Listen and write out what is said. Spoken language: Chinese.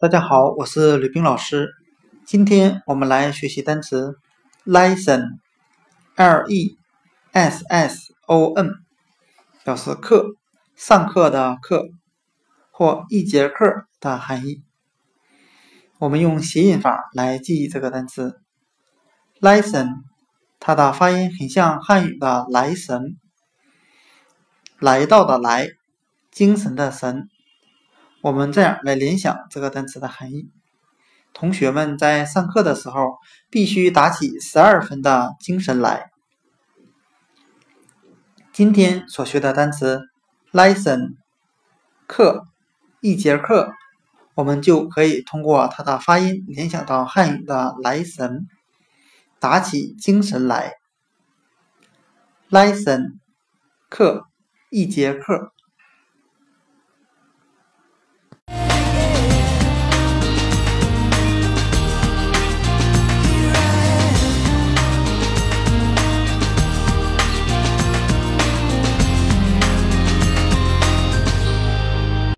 大家好，我是吕冰老师。今天我们来学习单词 lesson，l e s s o n，表示课、上课的课或一节课的含义。我们用谐音法来记忆这个单词 lesson，它的发音很像汉语的来神，来到的来，精神的神。我们这样来联想这个单词的含义：同学们在上课的时候必须打起十二分的精神来。今天所学的单词 lesson 课一节课，我们就可以通过它的发音联想到汉语的来神，打起精神来。lesson 课一节课。